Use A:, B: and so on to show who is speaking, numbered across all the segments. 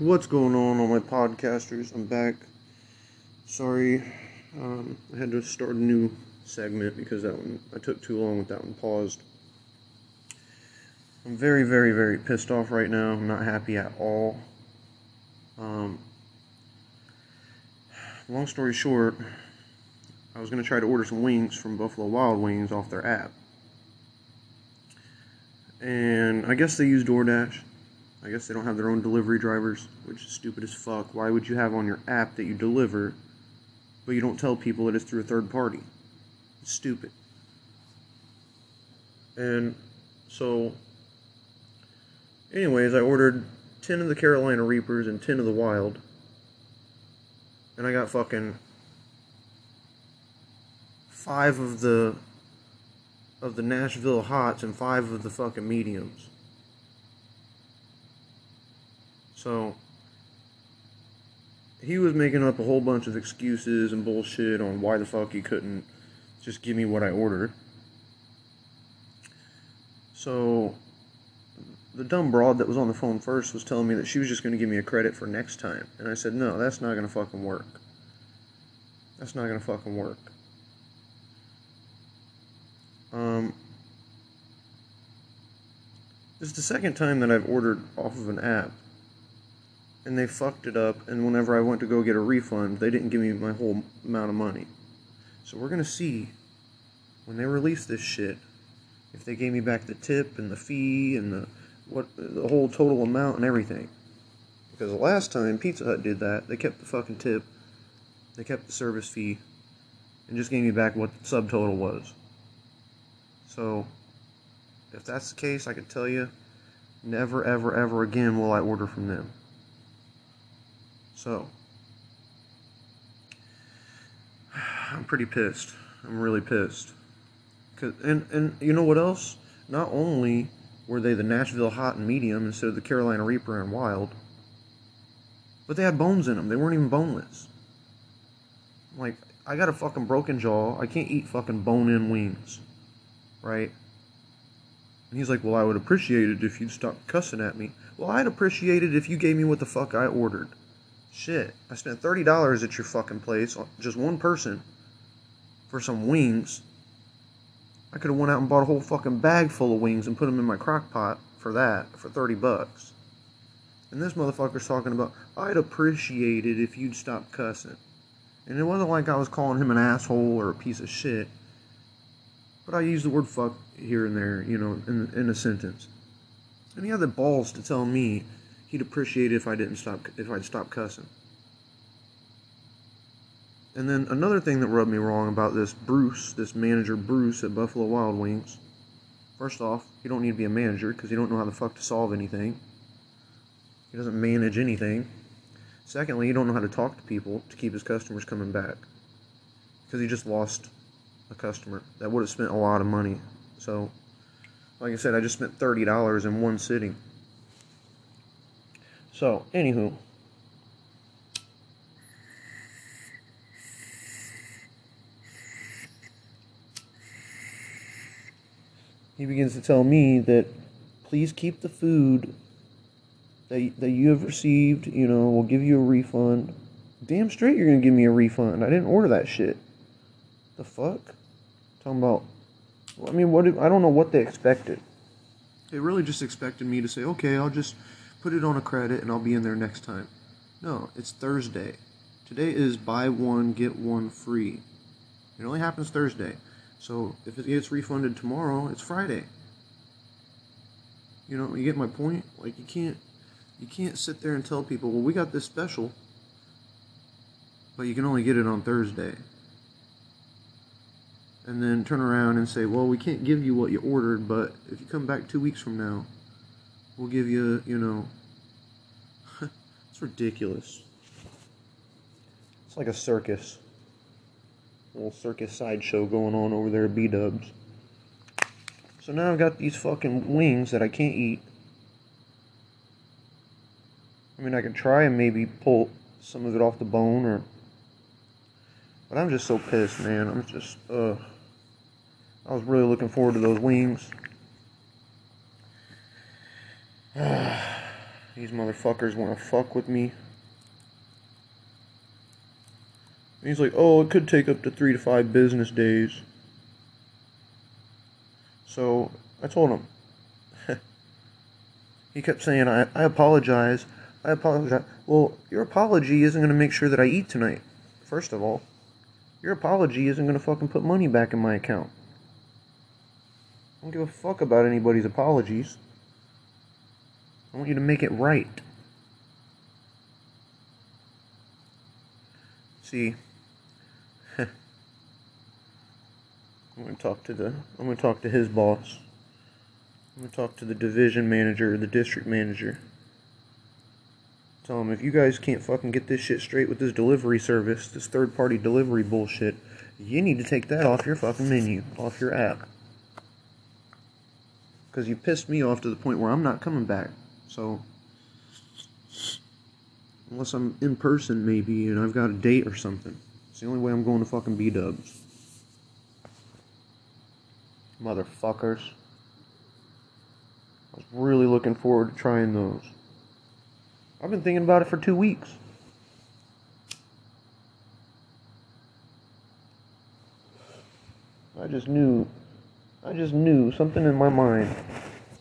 A: What's going on, all my podcasters? I'm back. Sorry, um, I had to start a new segment because that one I took too long with that one paused. I'm very, very, very pissed off right now. I'm not happy at all. Um, long story short, I was gonna try to order some wings from Buffalo Wild Wings off their app, and I guess they use DoorDash. I guess they don't have their own delivery drivers, which is stupid as fuck. Why would you have on your app that you deliver, but you don't tell people that it's through a third party? It's stupid. And so, anyways, I ordered 10 of the Carolina Reapers and 10 of the Wild. And I got fucking five of the of the Nashville hots and five of the fucking mediums. So he was making up a whole bunch of excuses and bullshit on why the fuck he couldn't just give me what I ordered. So the dumb broad that was on the phone first was telling me that she was just going to give me a credit for next time. And I said, no, that's not going to fucking work. That's not going to fucking work. Um, this is the second time that I've ordered off of an app and they fucked it up. And whenever I went to go get a refund, they didn't give me my whole amount of money. So we're gonna see when they release this shit if they gave me back the tip and the fee and the what the whole total amount and everything. Because the last time Pizza Hut did that, they kept the fucking tip, they kept the service fee, and just gave me back what the subtotal was. So, if that's the case, I can tell you, never, ever, ever again will I order from them. So, I'm pretty pissed. I'm really pissed. Cause, and, and you know what else? Not only were they the Nashville Hot and Medium instead of the Carolina Reaper and Wild, but they had bones in them. They weren't even boneless. Like, I got a fucking broken jaw. I can't eat fucking bone in wings. Right? And he's like, Well, I would appreciate it if you'd stop cussing at me. Well, I'd appreciate it if you gave me what the fuck I ordered. Shit, I spent thirty dollars at your fucking place, just one person, for some wings. I could have went out and bought a whole fucking bag full of wings and put them in my crock pot for that for thirty bucks. And this motherfucker's talking about, I'd appreciate it if you'd stop cussing. And it wasn't like I was calling him an asshole or a piece of shit. But I used the word fuck here and there, you know, in, in a sentence. And he had the balls to tell me he'd appreciate it if I didn't stop if I'd stop cussing. And then another thing that rubbed me wrong about this Bruce, this manager Bruce at Buffalo Wild Wings. First off, you don't need to be a manager because you don't know how the fuck to solve anything. He doesn't manage anything. Secondly, you don't know how to talk to people to keep his customers coming back. Because he just lost a customer that would have spent a lot of money. So, like I said, I just spent $30 in one sitting. So, anywho. He begins to tell me that please keep the food that, that you have received, you know, we'll give you a refund. Damn straight you're going to give me a refund. I didn't order that shit. The fuck? Talking about, I mean, what? I don't know what they expected. They really just expected me to say, okay, I'll just put it on a credit and I'll be in there next time. No, it's Thursday. Today is buy one, get one free. It only happens Thursday. So if it gets refunded tomorrow, it's Friday. You know, you get my point? Like you can't you can't sit there and tell people, well, we got this special, but you can only get it on Thursday. And then turn around and say, well, we can't give you what you ordered, but if you come back two weeks from now, we'll give you, you know. it's ridiculous. It's like a circus. A little circus sideshow going on over there at B Dubs. So now I've got these fucking wings that I can't eat. I mean, I could try and maybe pull some of it off the bone or. But I'm just so pissed, man. I'm just, uh. I was really looking forward to those wings. These motherfuckers want to fuck with me. He's like, oh, it could take up to three to five business days. So I told him. he kept saying, I, I apologize. I apologize. Well, your apology isn't going to make sure that I eat tonight, first of all. Your apology isn't going to fucking put money back in my account. I don't give a fuck about anybody's apologies. I want you to make it right. See, I'm going to talk to the I'm going to talk to his boss. I'm going to talk to the division manager or the district manager. Tell him if you guys can't fucking get this shit straight with this delivery service, this third party delivery bullshit, you need to take that off your fucking menu, off your app. Because you pissed me off to the point where I'm not coming back. So, unless I'm in person maybe and I've got a date or something, it's the only way I'm going to fucking B dubs. Motherfuckers. I was really looking forward to trying those. I've been thinking about it for two weeks. I just knew, I just knew something in my mind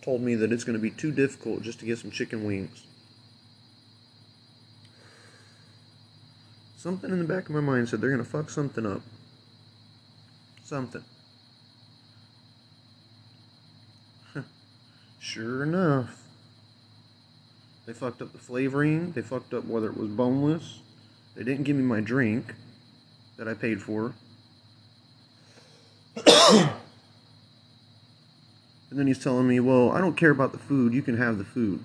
A: told me that it's going to be too difficult just to get some chicken wings. Something in the back of my mind said they're going to fuck something up. Something. sure enough. They fucked up the flavoring. They fucked up whether it was boneless. They didn't give me my drink that I paid for. And then he's telling me, well, I don't care about the food. You can have the food.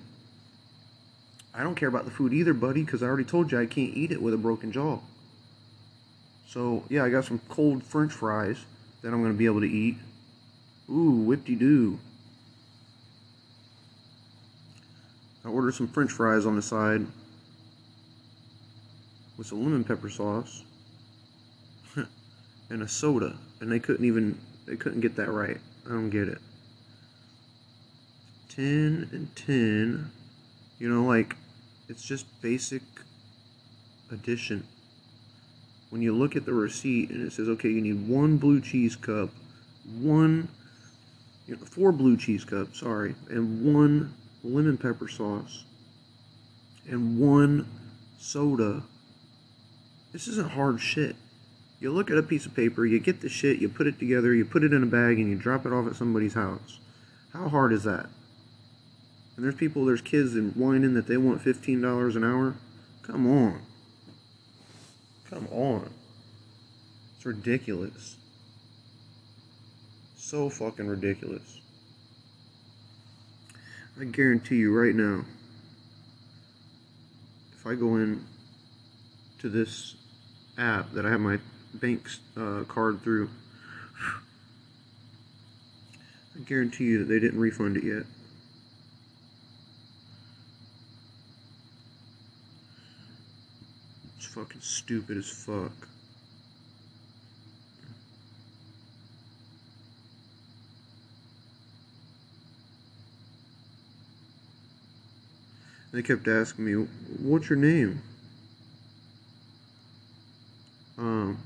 A: I don't care about the food either, buddy, because I already told you I can't eat it with a broken jaw. So, yeah, I got some cold french fries that I'm going to be able to eat. Ooh, whip-de-doo. I ordered some french fries on the side with some lemon pepper sauce and a soda and they couldn't even they couldn't get that right i don't get it 10 and 10 you know like it's just basic addition when you look at the receipt and it says okay you need one blue cheese cup one you know, four blue cheese cups sorry and one lemon pepper sauce, and one soda. This isn't hard shit. You look at a piece of paper, you get the shit, you put it together, you put it in a bag, and you drop it off at somebody's house. How hard is that? And there's people, there's kids and whining that they want $15 an hour. Come on. Come on. It's ridiculous. So fucking ridiculous. I guarantee you right now, if I go in to this app that I have my bank uh, card through, I guarantee you that they didn't refund it yet. Fucking stupid as fuck. They kept asking me, "What's your name?" Um,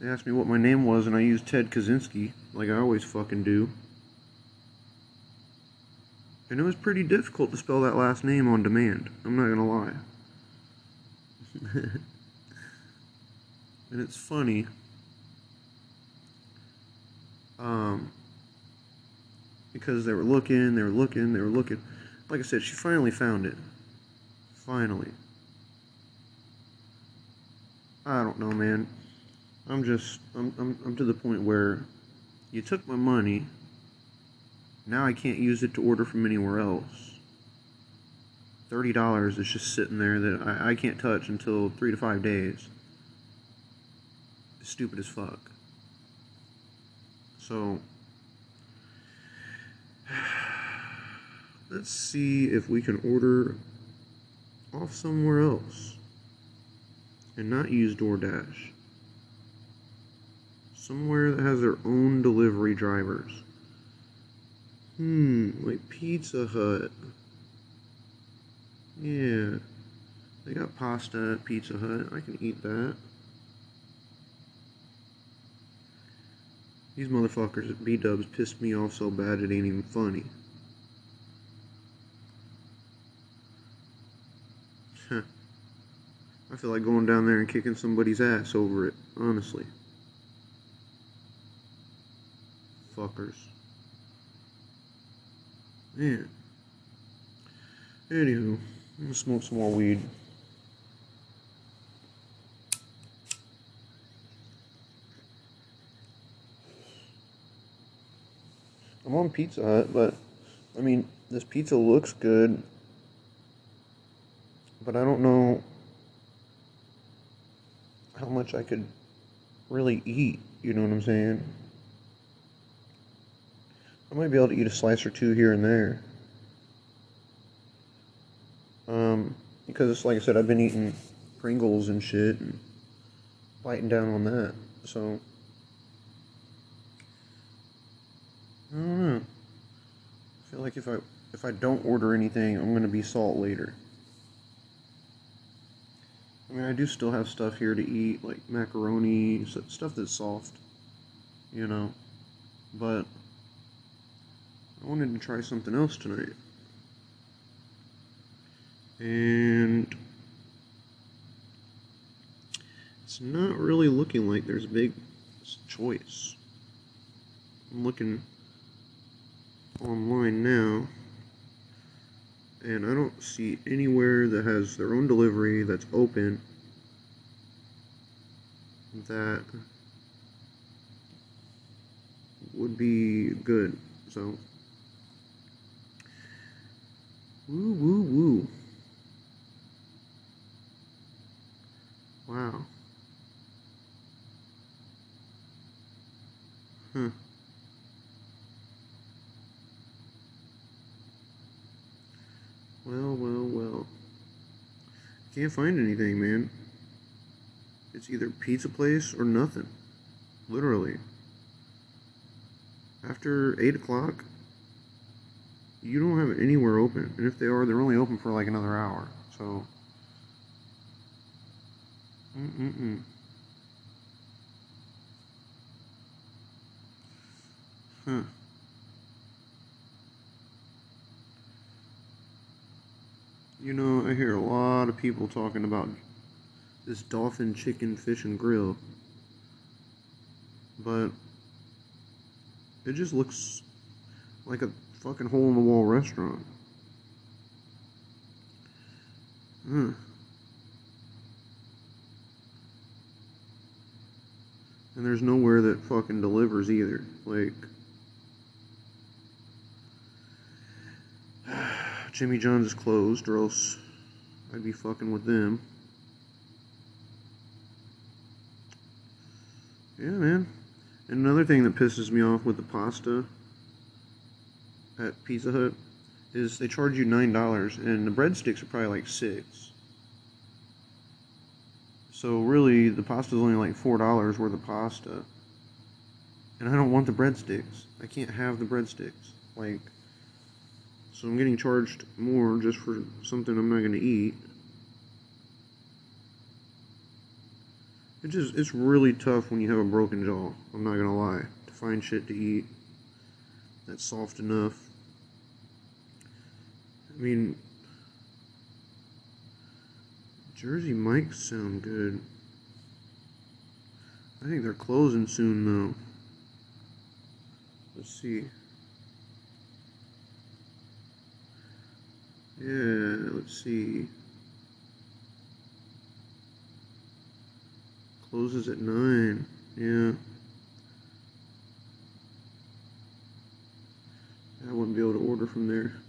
A: they asked me what my name was, and I used Ted Kaczynski, like I always fucking do. And it was pretty difficult to spell that last name on demand. I'm not gonna lie. and it's funny. Um, because they were looking, they were looking, they were looking. Like I said, she finally found it. Finally. I don't know, man. I'm just, I'm, I'm, I'm to the point where you took my money. Now I can't use it to order from anywhere else. $30 is just sitting there that I, I can't touch until three to five days. Stupid as fuck. So, Let's see if we can order off somewhere else and not use DoorDash. Somewhere that has their own delivery drivers. Hmm, like Pizza Hut. Yeah. They got pasta at Pizza Hut. I can eat that. These motherfuckers at B-Dubs pissed me off so bad it ain't even funny. Huh. I feel like going down there and kicking somebody's ass over it, honestly. Fuckers. Man. Anywho, I'm gonna smoke some more weed. I'm on Pizza Hut, but I mean, this pizza looks good, but I don't know how much I could really eat. You know what I'm saying? I might be able to eat a slice or two here and there. Um, because, like I said, I've been eating Pringles and shit and biting down on that. So, I don't know. I feel like if I if I don't order anything, I'm gonna be salt later. I mean, I do still have stuff here to eat, like macaroni, stuff that's soft, you know. But I wanted to try something else tonight. And it's not really looking like there's a big choice. I'm looking online now and I don't see anywhere that has their own delivery that's open that would be good. So, woo woo woo. Wow. Huh. Well, well, well. Can't find anything, man. It's either pizza place or nothing. Literally. After 8 o'clock, you don't have it anywhere open. And if they are, they're only open for like another hour. So. Mm-mm-mm. Huh. You know, I hear a lot of people talking about this dolphin chicken fish and grill. But it just looks like a fucking hole in the wall restaurant. Hmm. And there's nowhere that fucking delivers either. Like Jimmy John's is closed, or else I'd be fucking with them. Yeah, man. And another thing that pisses me off with the pasta at Pizza Hut is they charge you nine dollars, and the breadsticks are probably like six. So really, the pasta is only like four dollars worth of pasta, and I don't want the breadsticks. I can't have the breadsticks. Like. So I'm getting charged more just for something I'm not going to eat. It just it's really tough when you have a broken jaw. I'm not gonna lie. To find shit to eat that's soft enough. I mean, Jersey Mike's sound good. I think they're closing soon though. Let's see. Yeah, let's see. Closes at 9. Yeah. I wouldn't be able to order from there.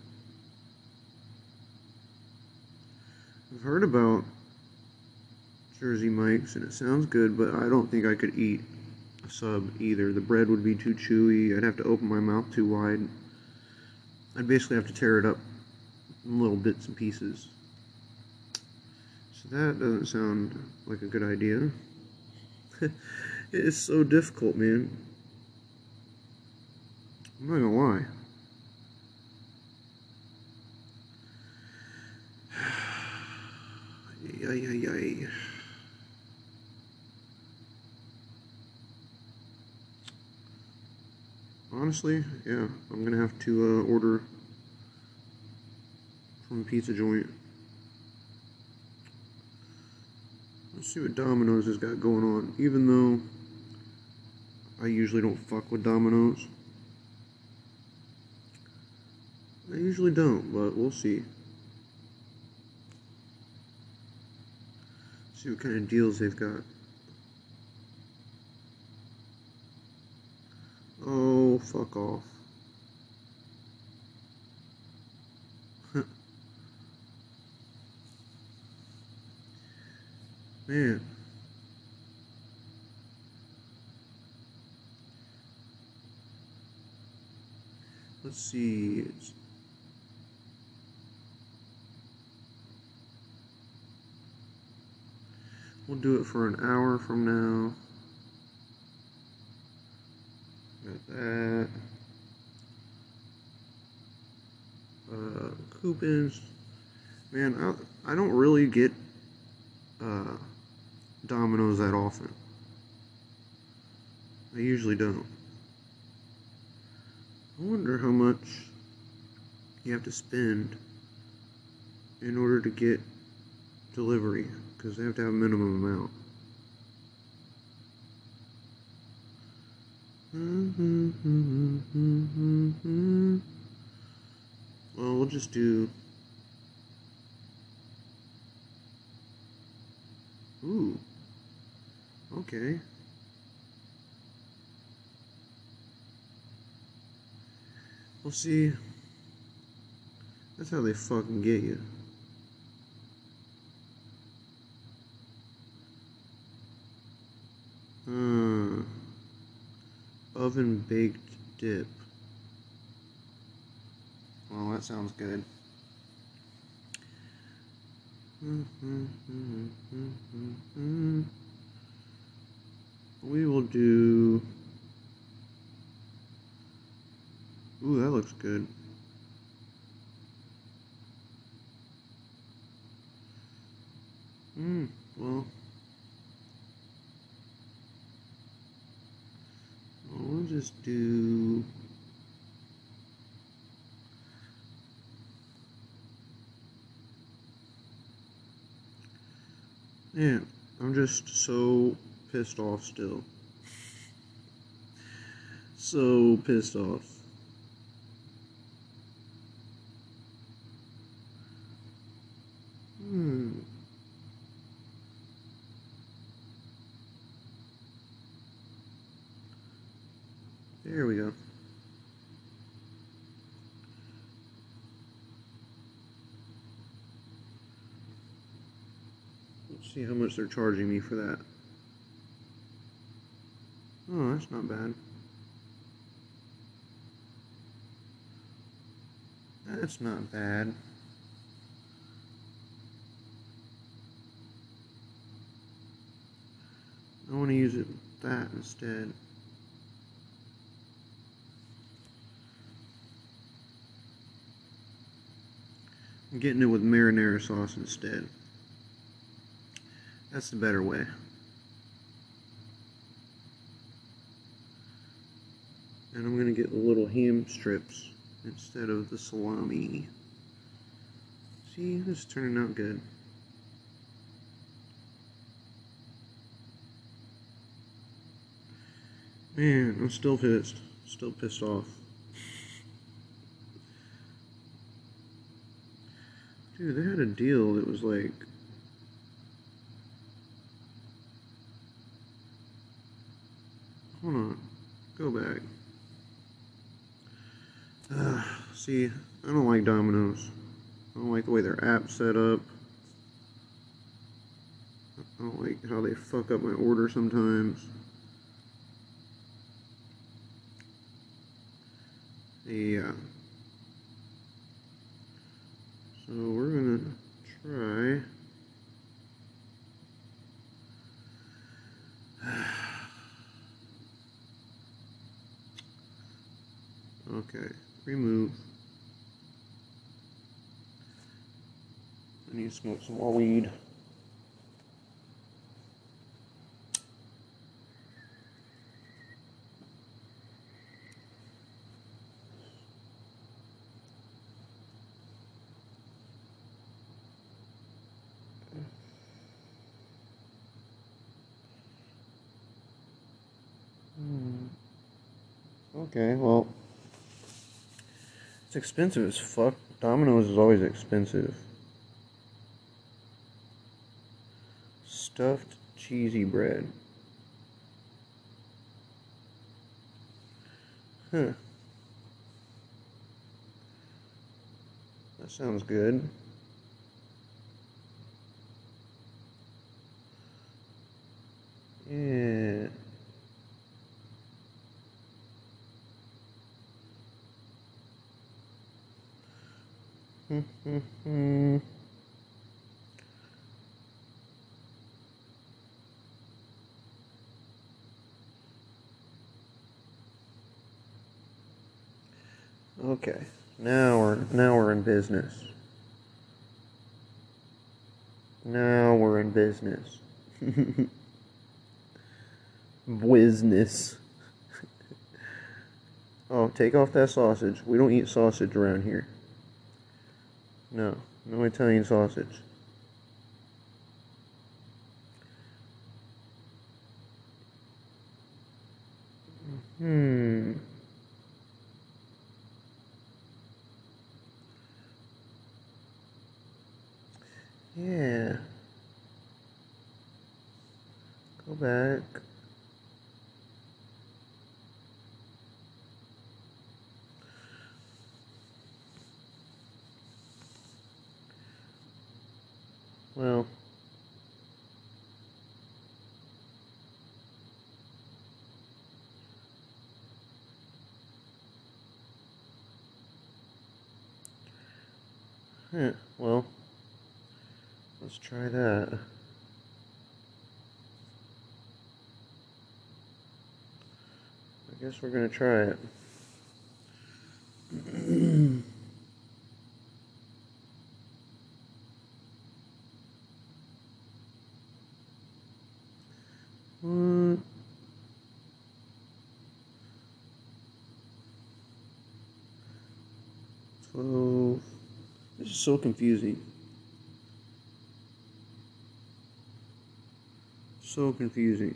A: I've heard about Jersey Mike's and it sounds good, but I don't think I could eat a sub either. The bread would be too chewy. I'd have to open my mouth too wide. I'd basically have to tear it up in little bits and pieces. So that doesn't sound like a good idea. it's so difficult, man. I'm not gonna lie. Ay, ay, ay. Honestly, yeah, I'm gonna have to uh, order from a pizza joint. Let's see what Domino's has got going on. Even though I usually don't fuck with Domino's. I usually don't, but we'll see. See what kind of deals they've got. Oh, fuck off. Man. Let's see. It's We'll do it for an hour from now. Got that. Uh, coupons. Man, I, I don't really get uh, Domino's that often. I usually don't. I wonder how much you have to spend in order to get delivery because they have to have a minimum amount. Mm-hmm. Well, we'll just do. Ooh. Okay. We'll see. That's how they fucking get you. Hmm. Oven baked dip. Well, that sounds good. We will do. Ooh, that looks good. Hmm, well. We'll just do. Man, I'm just so pissed off still. So pissed off. Hmm. There we go. Let's see how they're charging me for that. Oh, that's not bad. That's not bad. I want to use it that instead. I'm getting it with marinara sauce instead. That's the better way. And I'm going to get the little ham strips instead of the salami. See, this is turning out good. Man, I'm still pissed. Still pissed off. Dude, they had a deal that was like Hold on. Go back. Uh, see, I don't like Domino's. I don't like the way their app's set up. I don't like how they fuck up my order sometimes. Yeah. So we're gonna try. Okay, remove. I need to smoke some more weed. Hmm. Okay, well, it's expensive as fuck. Domino's is always expensive. Stuffed cheesy bread. Huh. That sounds good. Yeah. Hmm. Okay, now we're now we're in business. Now we're in business. business. oh, take off that sausage. We don't eat sausage around here. No, no Italian sausage. Hmm. Yeah. Go back. Well. Yeah, well, let's try that. I guess we're going to try it. Twelve. This is so confusing. So confusing.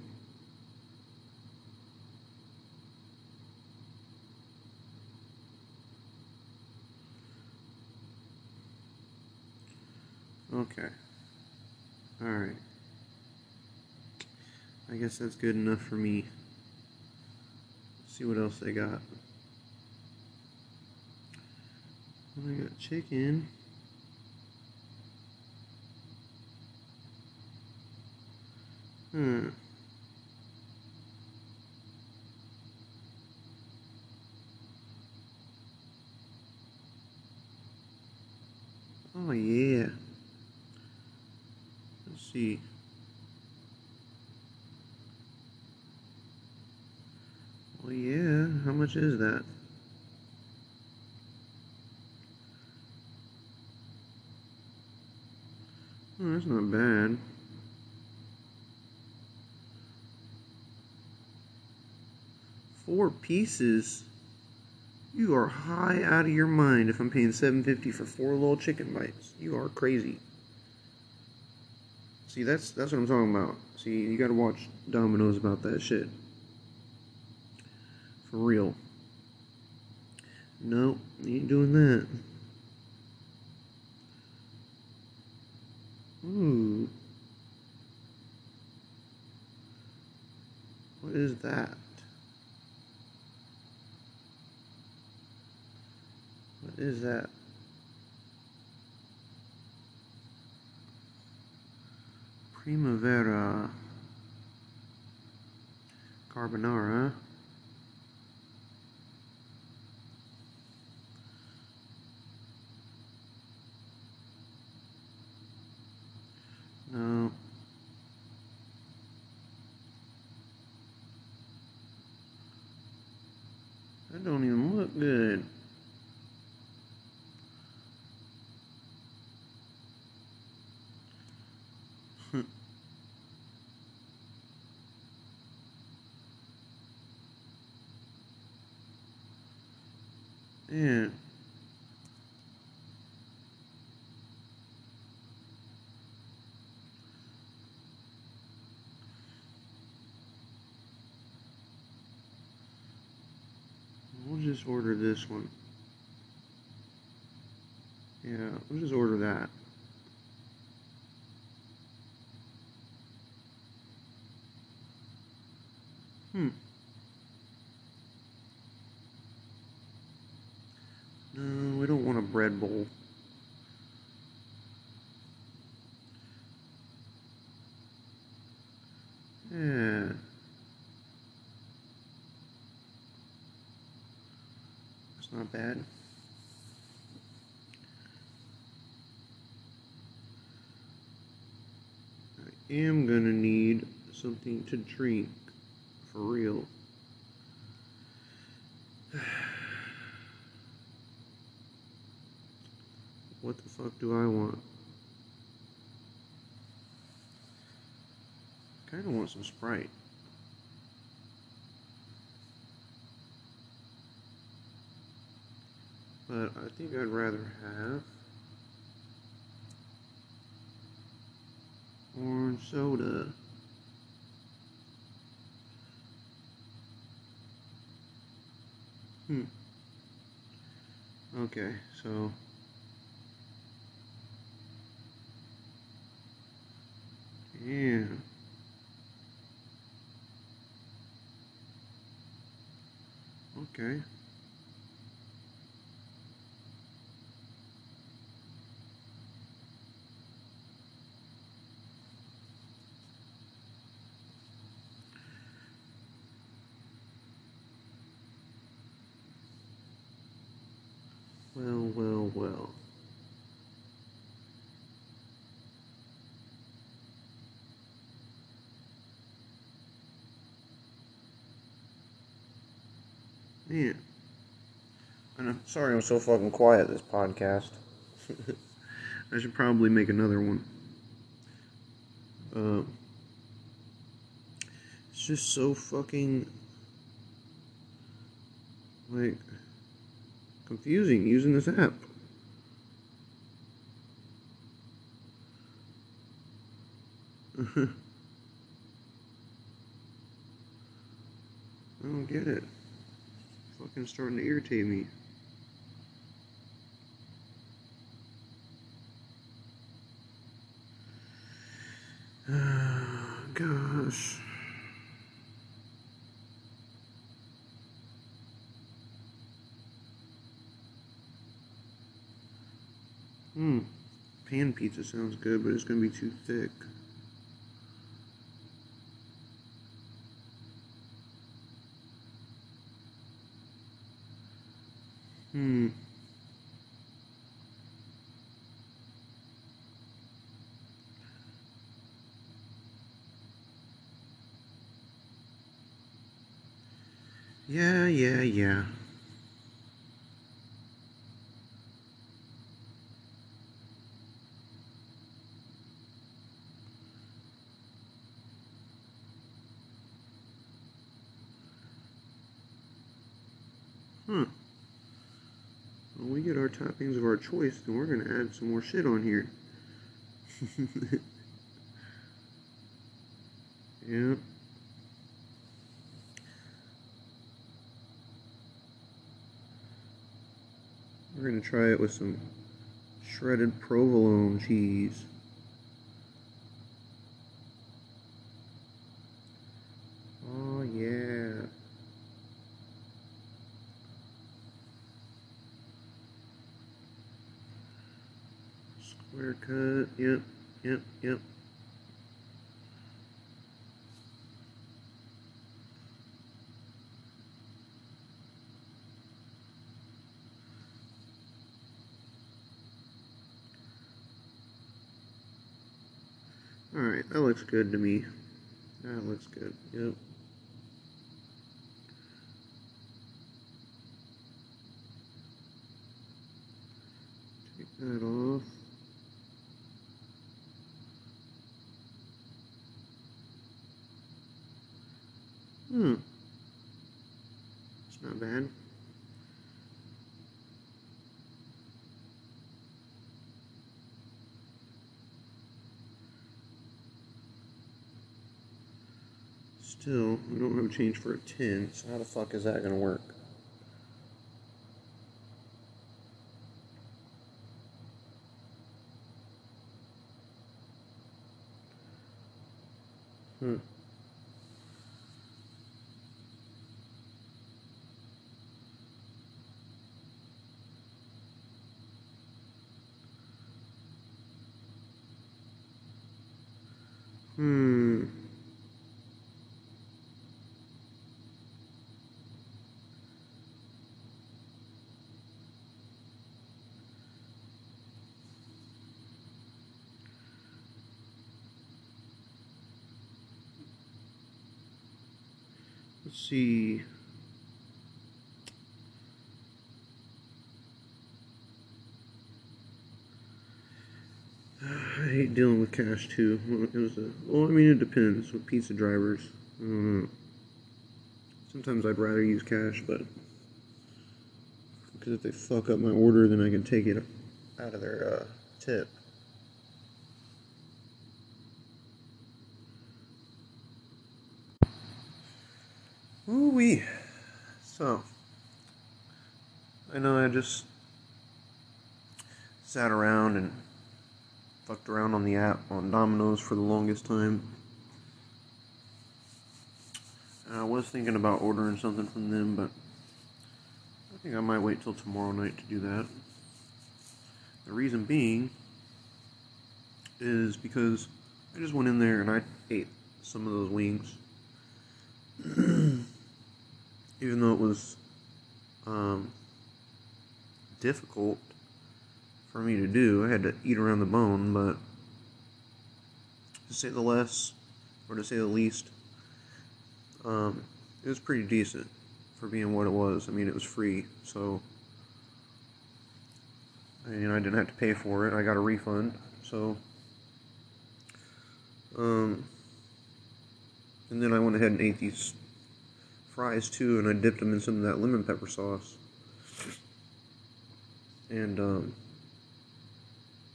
A: Okay. Alright. I guess that's good enough for me. Let's see what else they got. I got chicken. Hmm. Oh yeah. Let's see. Well, yeah, how much is that? Oh, that's not bad. Four pieces? You are high out of your mind if I'm paying 750 for four little chicken bites. You are crazy. See, that's that's what I'm talking about. See, you gotta watch Domino's about that shit. For real. Nope, ain't doing that. Ooh. What is that? What is that? Primavera Carbonara. No. That don't even look good. Yeah. Just order this one. Yeah, let's just order that. Hmm. No, we don't want a bread bowl. Yeah. That's not bad. I am gonna need something to drink for real. What the fuck do I want? I Kinda want some Sprite. But I think I'd rather have orange soda. Hmm. Okay, so yeah. Okay. Well, well, well. Yeah. And I'm sorry I'm so fucking quiet this podcast. I should probably make another one. Uh, it's just so fucking like confusing using this app. I don't get it. It's fucking starting to irritate me. Pizza sounds good, but it's gonna be too thick. Hmm. Yeah, yeah, yeah. Huh. When toppings of our choice, then we're gonna add some more shit on here. yep. We're gonna try it with some shredded provolone cheese. Oh yeah. Square cut, yep, yep, yep. Alright, that looks good to me. That looks good, yep. Take that off. Hmm. It's not bad. Still, we don't have change for a 10, so how the fuck is that gonna work? Hmm. Hmm. Let's see. I hate dealing with cash too. It was a, well, I mean, it depends with pizza drivers. Know. Sometimes I'd rather use cash, but because if they fuck up my order, then I can take it out of their uh, tip. Ooh wee. So, I know I just sat around and fucked around on the app on Domino's for the longest time. And I was thinking about ordering something from them, but I think I might wait till tomorrow night to do that. The reason being is because I just went in there and I ate some of those wings. Even though it was um, difficult for me to do. I had to eat around the bone, but to say the less, or to say the least, um, it was pretty decent for being what it was. I mean, it was free, so you know I didn't have to pay for it. I got a refund, so um, and then I went ahead and ate these fries too, and I dipped them in some of that lemon pepper sauce, and um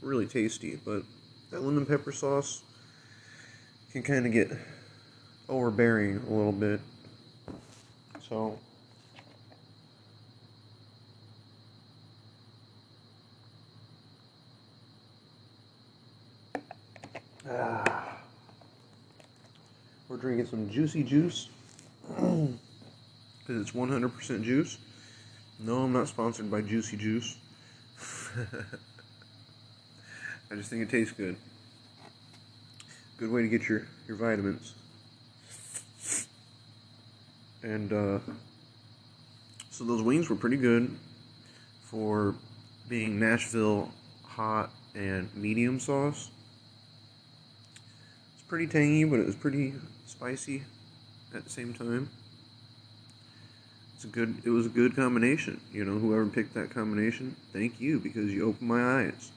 A: really tasty, but that lemon pepper sauce can kind of get overbearing a little bit. So, ah, we're drinking some juicy juice because it's 100% juice. No, I'm not sponsored by Juicy Juice. I just think it tastes good. Good way to get your, your vitamins. And uh, so those wings were pretty good for being Nashville hot and medium sauce. It's pretty tangy, but it was pretty spicy at the same time. It's a good it was a good combination. You know, whoever picked that combination, thank you because you opened my eyes.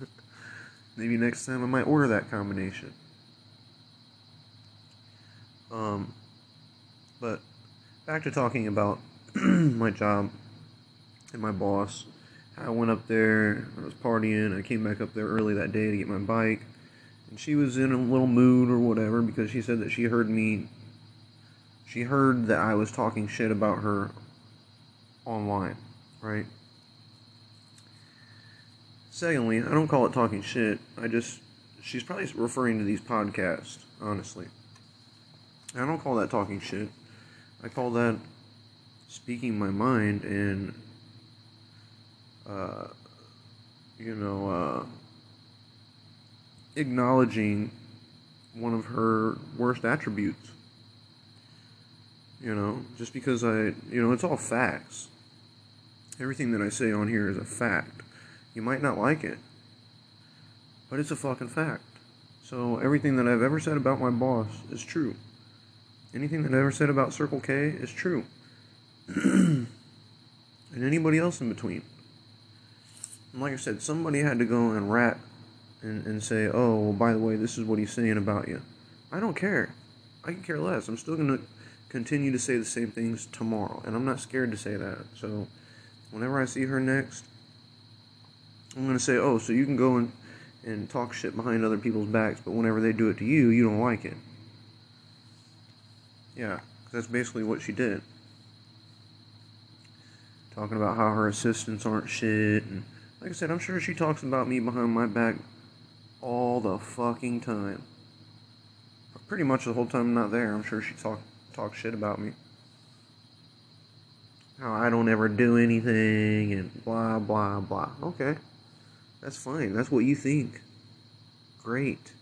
A: Maybe next time I might order that combination. Um, but back to talking about my job and my boss. I went up there, I was partying, I came back up there early that day to get my bike, and she was in a little mood or whatever because she said that she heard me, she heard that I was talking shit about her online, right? Secondly, I don't call it talking shit. I just, she's probably referring to these podcasts, honestly. I don't call that talking shit. I call that speaking my mind and, uh, you know, uh, acknowledging one of her worst attributes. You know, just because I, you know, it's all facts. Everything that I say on here is a fact. You might not like it, but it's a fucking fact. So everything that I've ever said about my boss is true. Anything that I ever said about Circle K is true. and anybody else in between. And like I said, somebody had to go and rat and, and say, oh, well, by the way, this is what he's saying about you. I don't care. I can care less. I'm still going to continue to say the same things tomorrow. And I'm not scared to say that. So whenever I see her next, I'm going to say, oh, so you can go and, and talk shit behind other people's backs, but whenever they do it to you, you don't like it. Yeah, that's basically what she did. Talking about how her assistants aren't shit, and like I said, I'm sure she talks about me behind my back all the fucking time. pretty much the whole time I'm not there, I'm sure she talk talk shit about me. How I don't ever do anything and blah blah blah. Okay. That's fine. That's what you think. Great.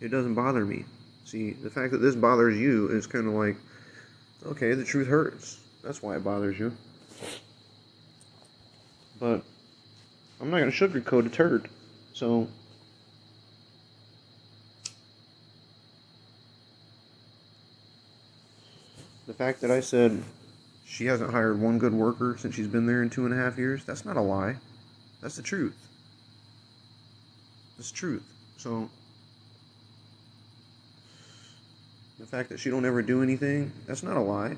A: It doesn't bother me. See, the fact that this bothers you is kind of like, okay, the truth hurts. That's why it bothers you. But I'm not going to sugarcoat a turd. So fact that I said she hasn't hired one good worker since she's been there in two and a half years, that's not a lie. That's the truth. That's truth. So the fact that she don't ever do anything, that's not a lie.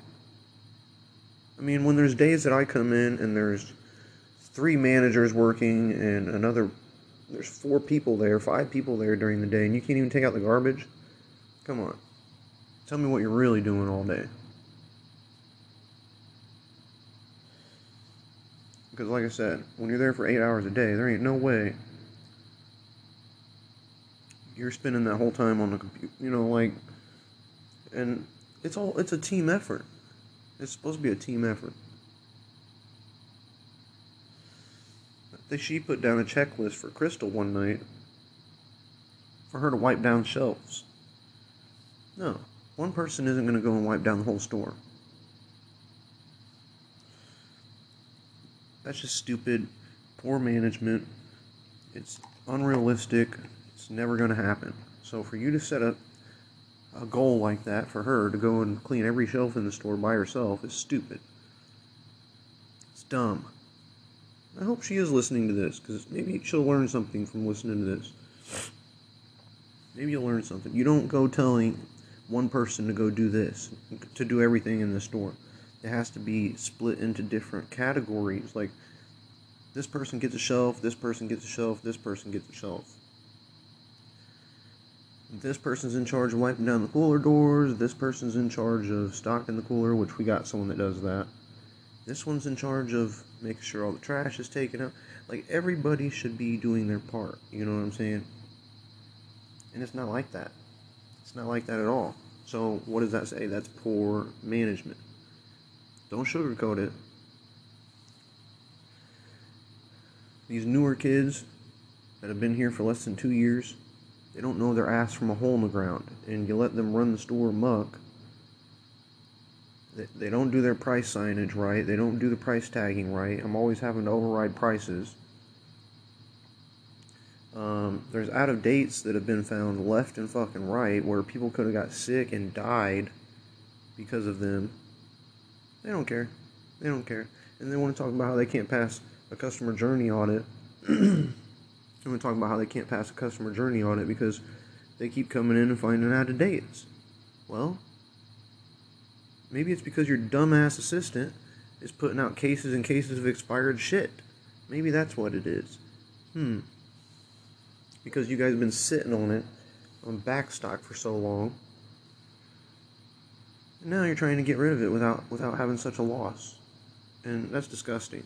A: I mean, when there's days that I come in and there's three managers working and another there's four people there, five people there during the day and you can't even take out the garbage? Come on. Tell me what you're really doing all day. Because, like I said, when you're there for eight hours a day, there ain't no way you're spending that whole time on the computer. You know, like, and it's all it's a team effort. It's supposed to be a team effort. She put down a checklist for Crystal one night for her to wipe down shelves. No, one person isn't going to go and wipe down the whole store. That's just stupid, poor management. It's unrealistic. It's never going to happen. So for you to set a a goal like that for her to go and clean every shelf in the store by herself is stupid. It's dumb. I hope she is listening to this because maybe she'll learn something from listening to this. Maybe you'll learn something. You don't go telling one person to go do this, to do everything in the store it has to be split into different categories. Like this person gets a shelf, this person gets a shelf, this person gets a shelf. This person's in charge of wiping down the cooler doors. This person's in charge of stocking the cooler, which we got someone that does that. This one's in charge of making sure all the trash is taken out. Like everybody should be doing their part. You know what I'm saying? And it's not like that. It's not like that at all. So what does that say? That's poor management. Don't sugarcoat it. These newer kids that have been here for less than two years, they don't know their ass from a hole in the ground. And you let them run the store muck. They, don't do their price signage right. They don't do the price tagging right. I'm always having to override prices. Um, there's out of dates that have been found left and fucking right where people could have got sick and died because of them. They don't care. They don't care. And they want to talk about how they can't pass a customer journey audit. they want to talk about how they can't pass a customer journey audit because they keep coming in and finding out of dates. Well, maybe it's because your dumbass assistant is putting out cases and cases of expired shit. Maybe that's what it is. Hmm. Because you guys have been sitting on it on backstock for so long now you're trying to get rid of it without without having such a loss, and that's disgusting.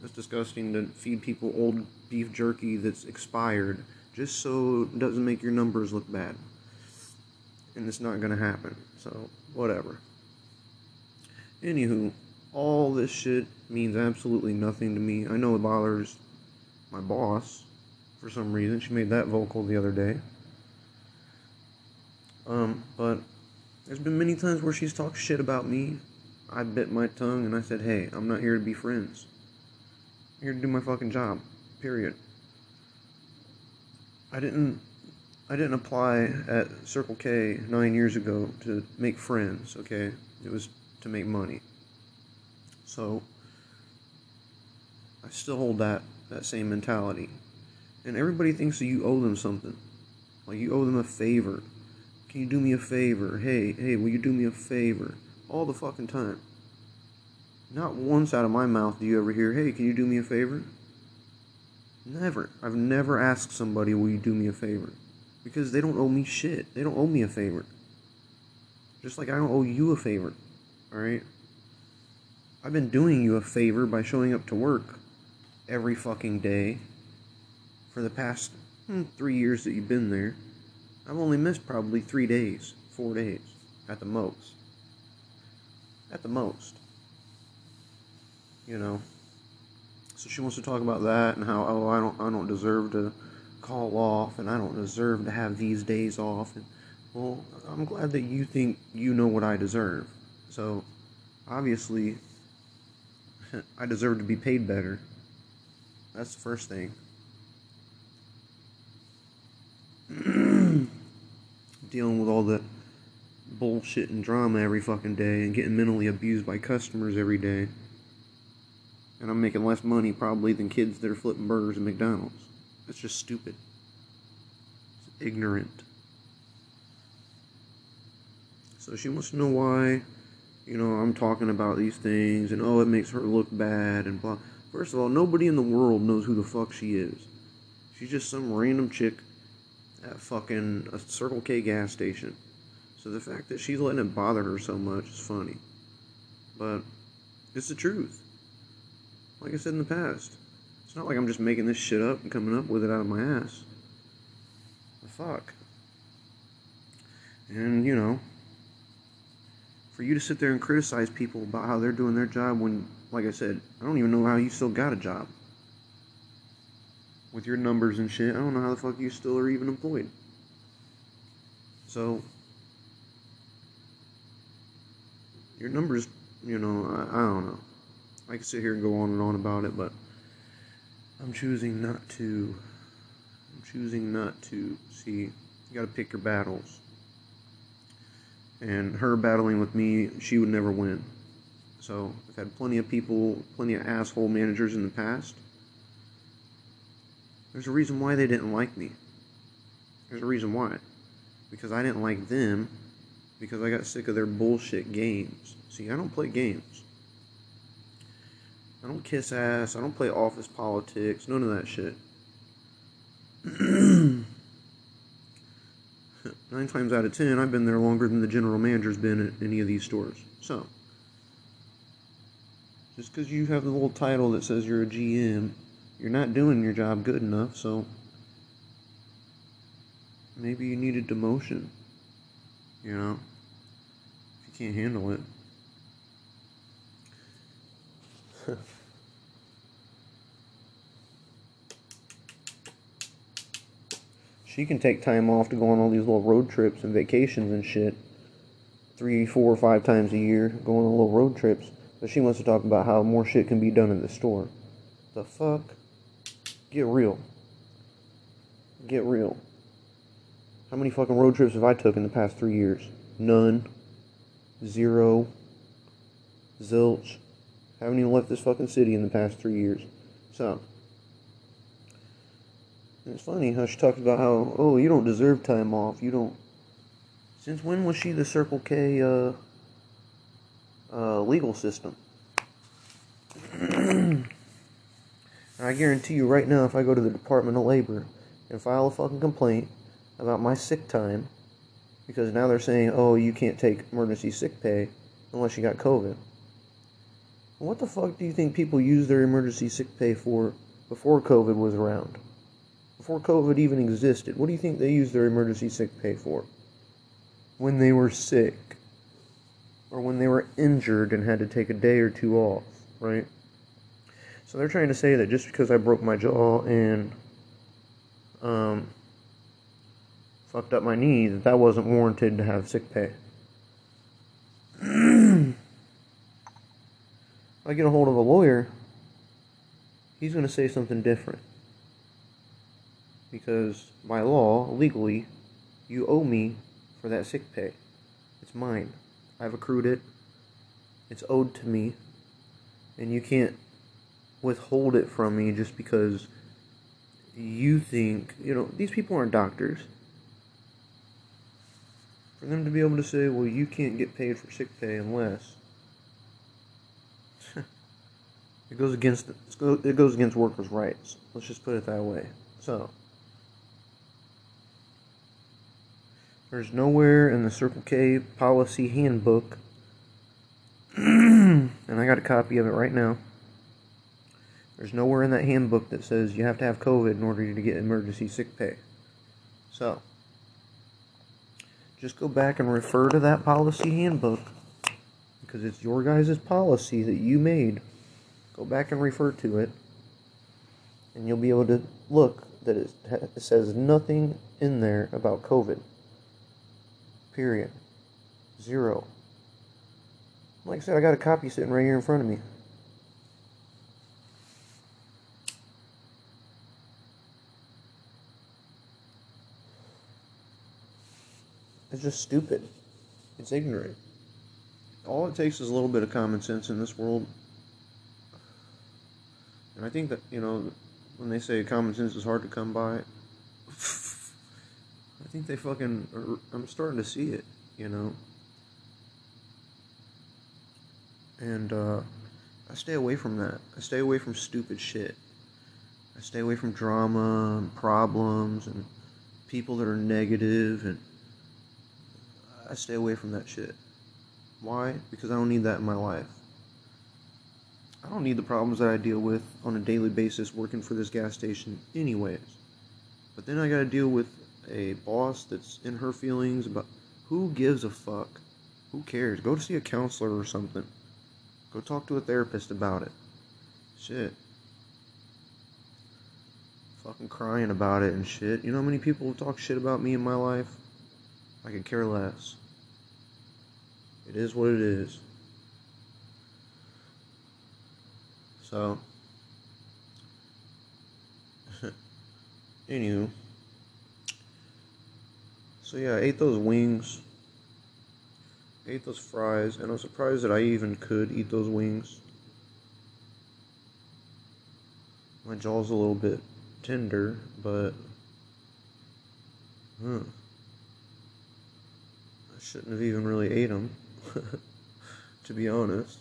A: That's disgusting to feed people old beef jerky that's expired just so it doesn't make your numbers look bad. And it's not gonna happen. So whatever. Anywho, all this shit means absolutely nothing to me. I know it bothers my boss for some reason. She made that vocal the other day. Um, but there's been many times where she's talked shit about me. I bit my tongue and I said, hey, I'm not here to be friends. I'm here to do my fucking job. Period. I didn't I didn't apply at Circle K nine years ago to make friends, okay? It was to make money. So I still hold that that same mentality. And everybody thinks that you owe them something. Like you owe them a favor. Can you do me a favor? Hey, hey, will you do me a favor? All the fucking time. Not once out of my mouth do you ever hear, hey, can you do me a favor? Never. I've never asked somebody, will you do me a favor? Because they don't owe me shit. They don't owe me a favor. Just like I don't owe you a favor. Alright? I've been doing you a favor by showing up to work every fucking day for the past hmm, three years that you've been there. I've only missed probably three days, four days, at the most. At the most. You know. So she wants to talk about that and how oh I don't I don't deserve to call off and I don't deserve to have these days off and well I'm glad that you think you know what I deserve. So obviously I deserve to be paid better. That's the first thing. Dealing with all the bullshit and drama every fucking day and getting mentally abused by customers every day. And I'm making less money probably than kids that are flipping burgers at McDonald's. That's just stupid. It's ignorant. So she wants to know why, you know, I'm talking about these things and oh, it makes her look bad and blah. First of all, nobody in the world knows who the fuck she is. She's just some random chick at fucking a Circle K gas station. So the fact that she's letting it bother her so much is funny. But it's the truth. Like I said in the past, it's not like I'm just making this shit up and coming up with it out of my ass. The fuck. And, you know, for you to sit there and criticize people about how they're doing their job when, like I said, I don't even know how you still got a job. With your numbers and shit, I don't know how the fuck you still are even employed. So, your numbers, you know, I, I don't know. I could sit here and go on and on about it, but I'm choosing not to. I'm choosing not to. See, you gotta pick your battles. And her battling with me, she would never win. So, I've had plenty of people, plenty of asshole managers in the past. There's a reason why they didn't like me. There's a reason why. Because I didn't like them, because I got sick of their bullshit games. See, I don't play games. I don't kiss ass. I don't play office politics. None of that shit. Nine times out of ten, I've been there longer than the general manager's been at any of these stores. So, just because you have the little title that says you're a GM, you're not doing your job good enough, so maybe you need a demotion. You know? If you can't handle it. she can take time off to go on all these little road trips and vacations and shit. Three, four, or five times a year, going on little road trips. But she wants to talk about how more shit can be done in the store. The fuck? Get real. Get real. How many fucking road trips have I took in the past three years? None. Zero. Zilch. Haven't even left this fucking city in the past three years. So, it's funny how she talks about how, oh, you don't deserve time off. You don't. Since when was she the Circle K uh, uh, legal system? I guarantee you right now, if I go to the Department of Labor and file a fucking complaint about my sick time, because now they're saying, oh, you can't take emergency sick pay unless you got COVID. What the fuck do you think people used their emergency sick pay for before COVID was around? Before COVID even existed, what do you think they used their emergency sick pay for? When they were sick. Or when they were injured and had to take a day or two off, right? So they're trying to say that just because I broke my jaw and um, fucked up my knee, that that wasn't warranted to have sick pay. If I get a hold of a lawyer, he's going to say something different. Because by law, legally, you owe me for that sick pay. It's mine. I've accrued it. It's owed to me. And you can't withhold it from me just because you think, you know, these people aren't doctors. For them to be able to say, well, you can't get paid for sick pay unless it goes against it goes against workers' rights. Let's just put it that way. So there's nowhere in the Circle K policy handbook, and I got a copy of it right now. There's nowhere in that handbook that says you have to have COVID in order to get emergency sick pay. So just go back and refer to that policy handbook because it's your guys' policy that you made. Go back and refer to it, and you'll be able to look that it, says nothing in there about COVID. Period. Zero. Like I said, I got a copy sitting right here in front of me. It's just stupid. It's ignorant. All it takes is a little bit of common sense in this world. And I think that, you know, when they say common sense is hard to come by, I think they fucking. Are, I'm starting to see it, you know. And uh, I stay away from that. I stay away from stupid shit. I stay away from drama and problems and people that are negative and I stay away from that shit. Why? Because I don't need that in my life. I don't need the problems that I deal with on a daily basis working for this gas station, anyways. But then I gotta deal with a boss that's in her feelings about who gives a fuck? Who cares? Go to see a counselor or something. Go talk to a therapist about it. Shit. Fucking crying about it and shit. You know how many people talk shit about me in my life? I could care less. It is what it is. So, anywho. So yeah, I ate those wings. ate those fries, and I was surprised that I even could eat those wings. My jaw's a little bit tender, but huh shouldn't have even really ate them, to be honest.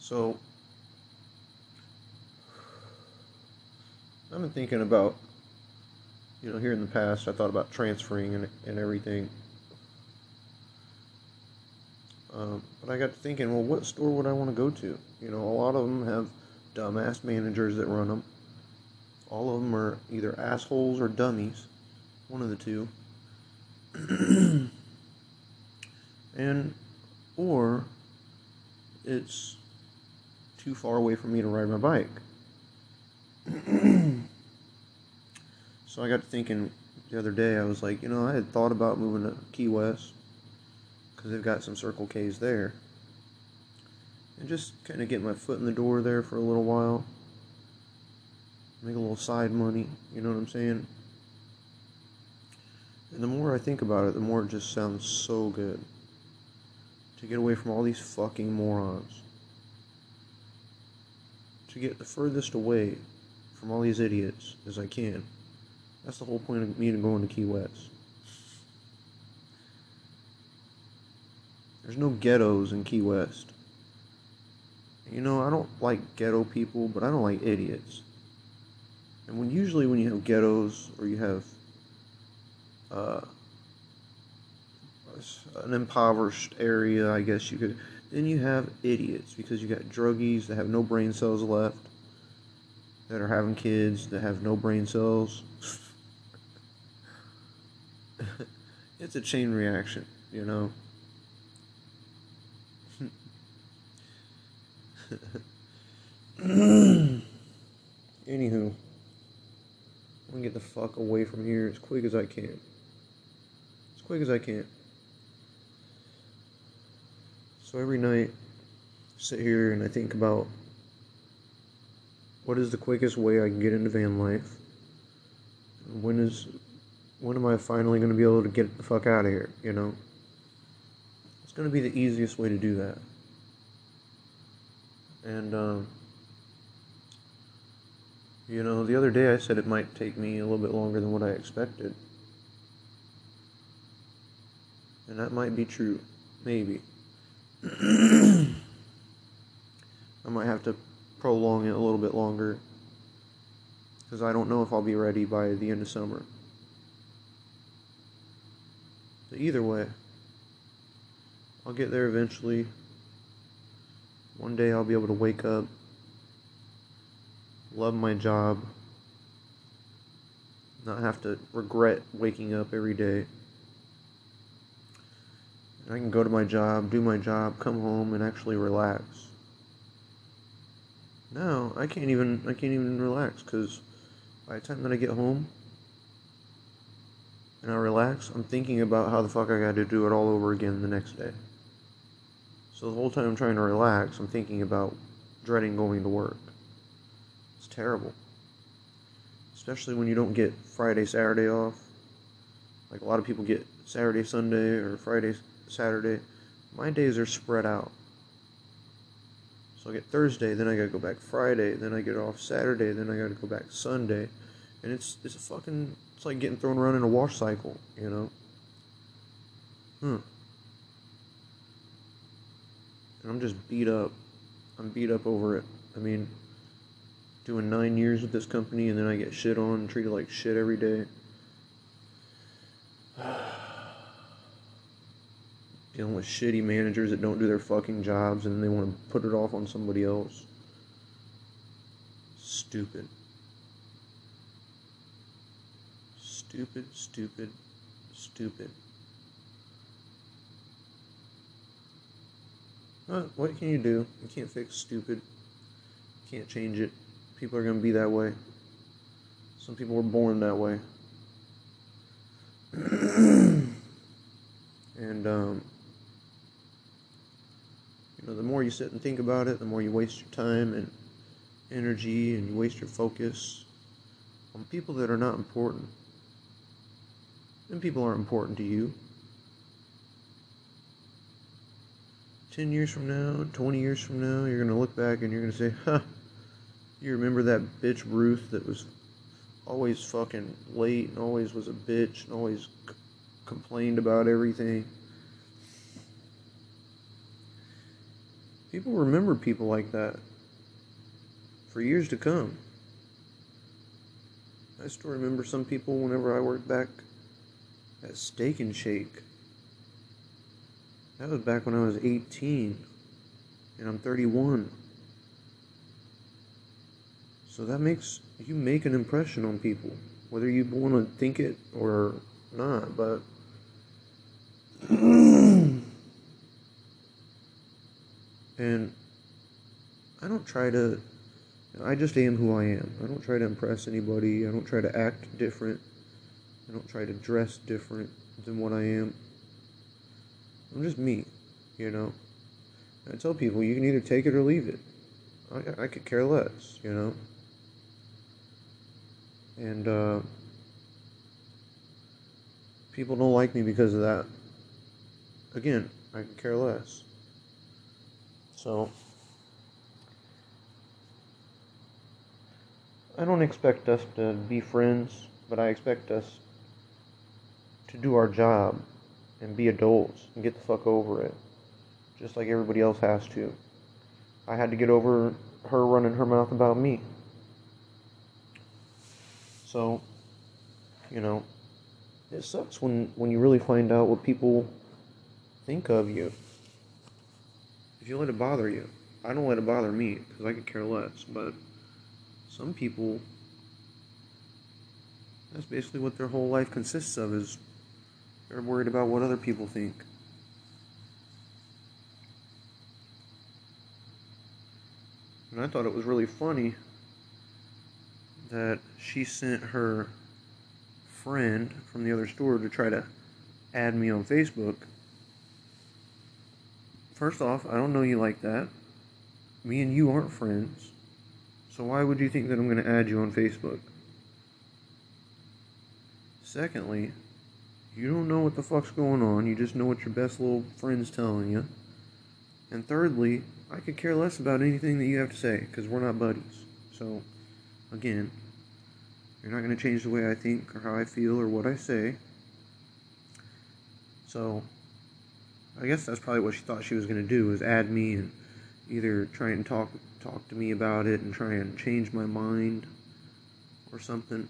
A: So, I've been thinking about, you know, here in the past, I thought about transferring and, and everything um, but I got to thinking, well, what store would I want to go to? You know, a lot of them have dumbass managers that run them. All of them are either assholes or dummies, one of the two. and, or it's too far away for me to ride my bike. so I got to thinking the other day, I was like, you know, I had thought about moving to Key West because they've got some Circle K's there. And just kind of get my foot in the door there for a little while. Make a little side money, you know what I'm saying? And the more I think about it, the more it just sounds so good. To get away from all these fucking morons. To get the furthest away from all these idiots as I can. That's the whole point of me going to Key West. There's no ghettos in Key West. You know, I don't like ghetto people, but I don't like idiots. And when usually when you have ghettos or you have uh, an impoverished area, I guess you could, then you have idiots because you got druggies that have no brain cells left, that are having kids that have no brain cells. it's a chain reaction, you know. Anywho, I'm gonna get the fuck away from here as quick as I can. As quick as I can. So every night, I sit here and I think about what is the quickest way I can get into van life. When is when am I finally to be able to get the fuck out of here, you know? It's to be the easiest way to do that. And, um, you know, the other day I said it might take me a little bit longer than what I expected. And that might be true. Maybe. I might have to prolong it a little bit longer. Because I don't know if I'll be ready by the end of summer. But either way, I'll get there eventually. One day I'll be able to wake up, love my job, not have to regret waking up every day. I can go to my job, do my job, come home, and actually relax. No, I can't even. I can't even relax because by the time that I get home and I relax, I'm thinking about how the fuck I got to do it all over again the next day. So the whole time I'm trying to relax, I'm thinking about dreading going to work. It's terrible. Especially when you don't get Friday, Saturday off. Like a lot of people get Saturday, Sunday, or Friday, Saturday. My days are spread out. So I get Thursday, then I gotta go back Friday, then I get off Saturday, then I gotta go back Sunday. And it's it's a fucking it's like getting thrown around in a wash cycle, you know? Hmm. And I'm just beat up. I'm beat up over it. I mean, doing nine years with this company and then I get shit on and treated like shit every day. Dealing with shitty managers that don't do their fucking jobs and they want to put it off on somebody else. Stupid. Stupid, stupid, stupid. What can you do? You can't fix stupid. You can't change it. People are going to be that way. Some people were born that way. and, um, you know, the more you sit and think about it, the more you waste your time and energy and you waste your focus on people that are not important. And people aren't important to you. 10 years from now, 20 years from now, you're going to look back and you're going to say, huh, you remember that bitch Ruth that was always fucking late and always was a bitch and always c- complained about everything? People remember people like that for years to come. I still remember some people whenever I worked back at Steak and Shake. That was back when I was 18, and I'm 31. So that makes you make an impression on people, whether you want to think it or not. But and I don't try to. I just am who I am. I don't try to impress anybody. I don't try to act different. I don't try to dress different than what I am. I'm just me, you know. I tell people you can either take it or leave it. I, I could care less, you know. And uh, people don't like me because of that. Again, I could care less. So I don't expect us to be friends, but I expect us to do our job and be adults and get the fuck over it. Just like everybody else has to. I had to get over her running her mouth about me. So, you know, it sucks when, when you really find out what people think of you. If you let it bother you. I don't let it bother me because I could care less. But some people, that's basically what their whole life consists of is they're worried about what other people think. And I thought it was really funny that she sent her friend from the other store to try to add me on Facebook. First off, I don't know you like that. Me and you aren't friends. So why would you think that I'm going to add you on Facebook? Secondly, you don't know what the fuck's going on. You just know what your best little friend's telling you. And thirdly, I could care less about anything that you have to say because we're not buddies. So, again, you're not going to change the way I think or how I feel or what I say. So, I guess that's probably what she thought she was going to do was add me and either try and talk talk to me about it and try and change my mind or something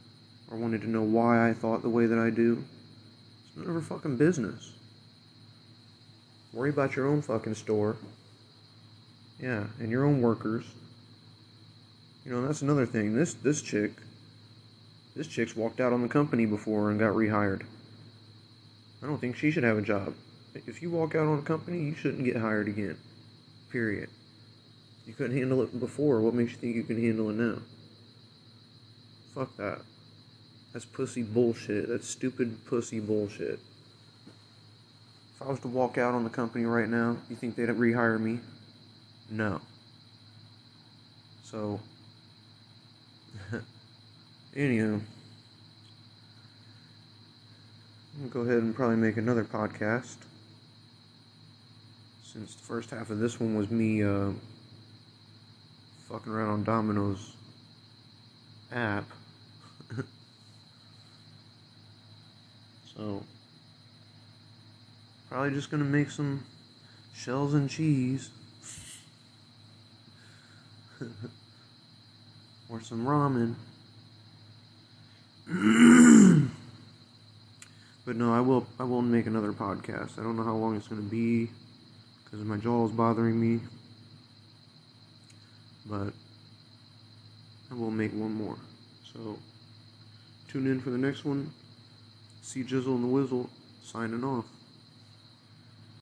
A: or wanted to know why I thought the way that I do. It's none of fucking business. Worry about your own fucking store. Yeah, and your own workers. You know, that's another thing. This this chick, this chick's walked out on the company before and got rehired. I don't think she should have a job. If you walk out on a company, you shouldn't get hired again. Period. You couldn't handle it before. What makes you think you can handle it now? Fuck that. That's pussy bullshit. That's stupid pussy bullshit. If I was to walk out on the company right now, you think they'd rehire me? No. So, anywho, I'm gonna go ahead and probably make another podcast. Since the first half of this one was me uh, fucking around on Domino's app. So, probably just gonna make some shells and cheese. or some ramen. but no, I will I will make another podcast. I don't know how long it's going to be because my jaw is bothering me. But I will make one more. So tune in for the next one. See Jizzle and the Wizzle signing off.